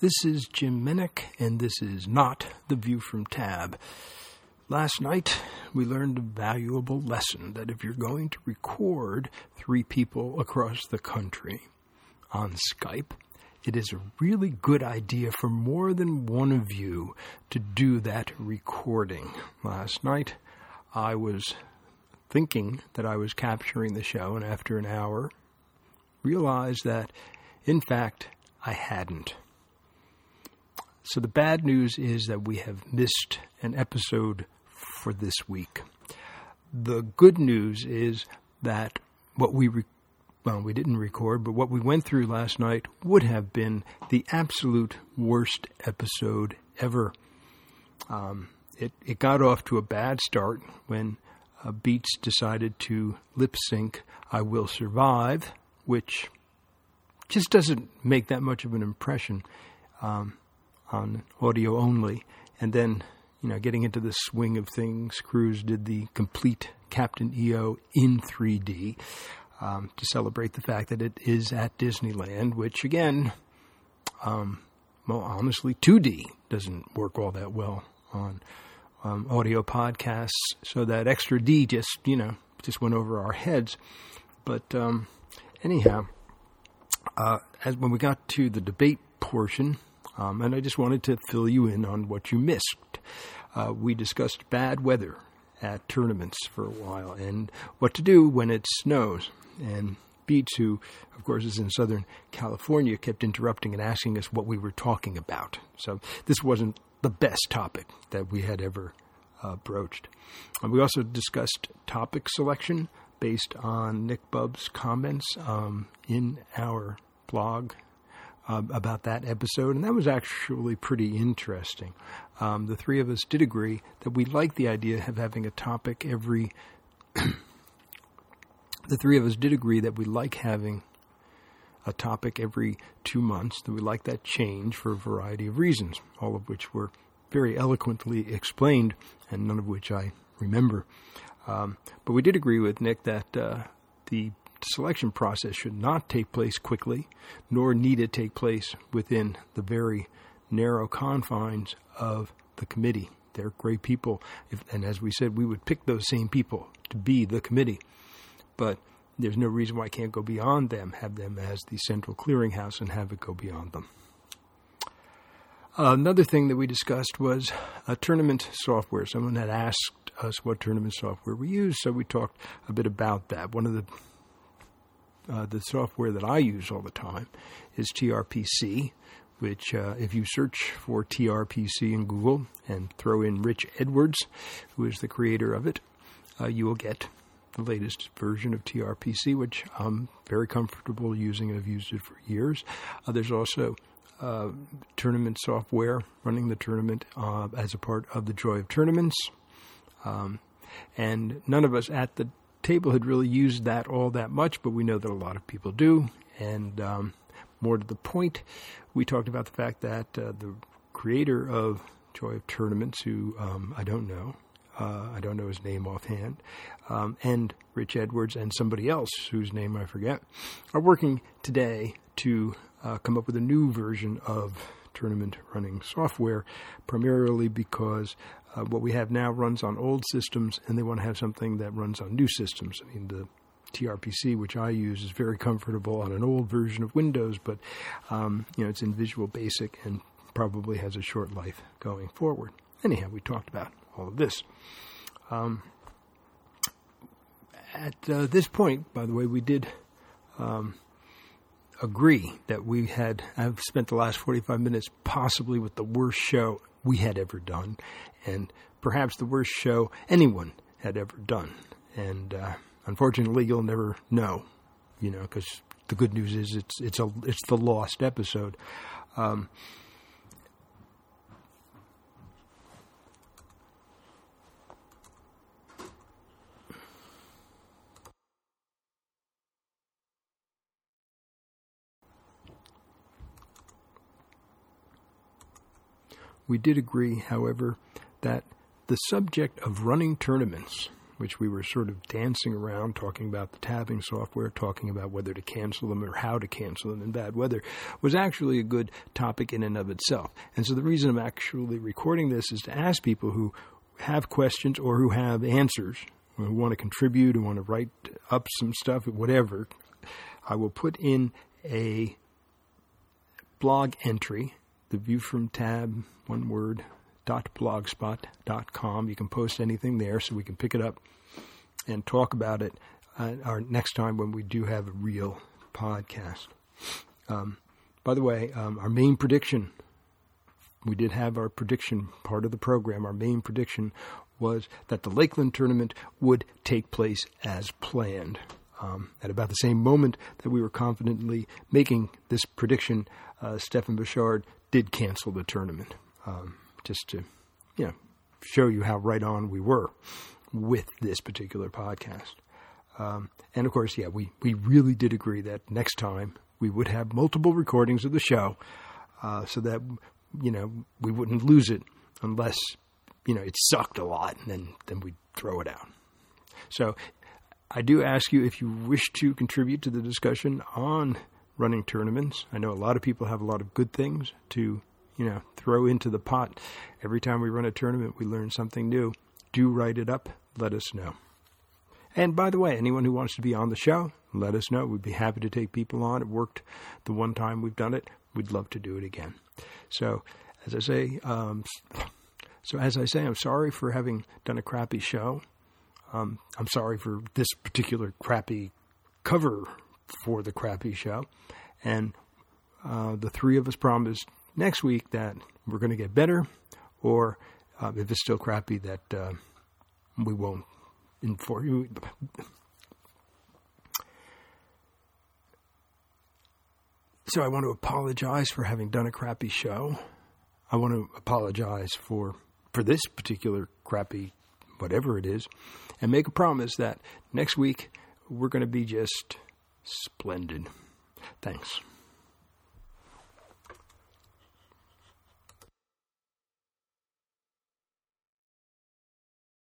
This is Jim Menick, and this is not The View from Tab. Last night, we learned a valuable lesson that if you're going to record three people across the country on Skype, it is a really good idea for more than one of you to do that recording. Last night, I was thinking that I was capturing the show, and after an hour, realized that, in fact, I hadn't. So the bad news is that we have missed an episode for this week. The good news is that what we re- well, we didn't record, but what we went through last night would have been the absolute worst episode ever. Um, it it got off to a bad start when uh, Beats decided to lip sync "I Will Survive," which just doesn't make that much of an impression. Um, on audio only, and then you know getting into the swing of things, Cruz did the complete Captain EO in 3D um, to celebrate the fact that it is at Disneyland, which again, um, well, honestly, 2D doesn't work all that well on um, audio podcasts, so that extra D just you know just went over our heads. But um, anyhow, uh, as when we got to the debate portion um, and I just wanted to fill you in on what you missed. Uh, we discussed bad weather at tournaments for a while and what to do when it snows. And Beats, who of course is in Southern California, kept interrupting and asking us what we were talking about. So this wasn't the best topic that we had ever uh, broached. And we also discussed topic selection based on Nick Bubb's comments um, in our blog uh, about that episode, and that was actually pretty interesting. Um, the three of us did agree that we like the idea of having a topic every. the three of us did agree that we like having a topic every two months, that we like that change for a variety of reasons, all of which were very eloquently explained, and none of which I remember. Um, but we did agree with Nick that uh, the selection process should not take place quickly, nor need it take place within the very narrow confines of the committee. They're great people, if, and as we said, we would pick those same people to be the committee. But there's no reason why I can't go beyond them, have them as the central clearinghouse, and have it go beyond them. Another thing that we discussed was tournament software. Someone had asked us what tournament software we use, so we talked a bit about that. One of the uh, the software that I use all the time is TRPC, which, uh, if you search for TRPC in Google and throw in Rich Edwards, who is the creator of it, uh, you will get the latest version of TRPC, which I'm very comfortable using I've used it for years. Uh, there's also uh, tournament software running the tournament uh, as a part of the Joy of Tournaments. Um, and none of us at the table had really used that all that much, but we know that a lot of people do. And um, more to the point, we talked about the fact that uh, the creator of Joy of Tournaments, who um, I don't know, uh, I don't know his name offhand, um, and Rich Edwards and somebody else whose name I forget, are working today to uh, come up with a new version of tournament running software, primarily because uh, what we have now runs on old systems, and they want to have something that runs on new systems. I mean, the TRPC, which I use, is very comfortable on an old version of Windows, but um, you know it's in Visual Basic and probably has a short life going forward. Anyhow, we talked about all of this. Um, at uh, this point, by the way, we did um, agree that we had. I've spent the last 45 minutes possibly with the worst show we had ever done, and perhaps the worst show anyone had ever done. And uh, unfortunately, you'll never know, you know, because the good news is it's it's a it's the lost episode. Um, We did agree, however, that the subject of running tournaments, which we were sort of dancing around, talking about the tabbing software, talking about whether to cancel them or how to cancel them in bad weather, was actually a good topic in and of itself. And so the reason I'm actually recording this is to ask people who have questions or who have answers, who want to contribute, who want to write up some stuff, whatever. I will put in a blog entry, the view from tab, one word, blogspot.com. You can post anything there so we can pick it up and talk about it uh, our next time when we do have a real podcast. Um, by the way, um, our main prediction, we did have our prediction part of the program. Our main prediction was that the Lakeland tournament would take place as planned. Um, at about the same moment that we were confidently making this prediction, uh, Stefan Bouchard did cancel the tournament. Um, just to, you know, show you how right on we were with this particular podcast. Um, and of course, yeah, we, we really did agree that next time we would have multiple recordings of the show uh, so that, you know, we wouldn't lose it unless, you know, it sucked a lot and then, then we'd throw it out. So I do ask you if you wish to contribute to the discussion on running tournaments. I know a lot of people have a lot of good things to you know, throw into the pot. Every time we run a tournament, we learn something new. Do write it up. Let us know. And by the way, anyone who wants to be on the show, let us know. We'd be happy to take people on. It worked the one time we've done it. We'd love to do it again. So, as I say, um, so as I say, I'm sorry for having done a crappy show. Um, I'm sorry for this particular crappy cover for the crappy show, and uh, the three of us promised next week that we're going to get better, or uh, if it's still crappy, that uh, we won't inform you. So I want to apologize for having done a crappy show. I want to apologize for for this particular crappy whatever it is and make a promise that next week we're going to be just splendid. Thanks.